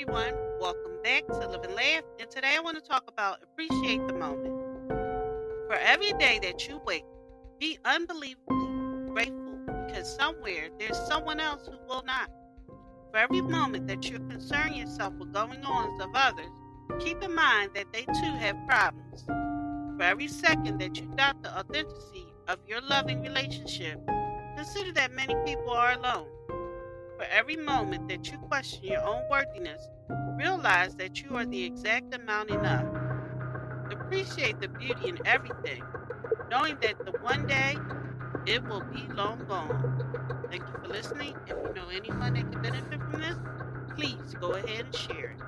everyone. Welcome back to Live and Laugh. And today I want to talk about appreciate the moment. For every day that you wake, be unbelievably grateful because somewhere there's someone else who will not. For every moment that you concern yourself with going ons of others, keep in mind that they too have problems. For every second that you doubt the authenticity of your loving relationship, consider that many people are alone. Every moment that you question your own worthiness, realize that you are the exact amount enough. Appreciate the beauty in everything, knowing that the one day it will be long gone. Thank you for listening. If you know anyone that can benefit from this, please go ahead and share it.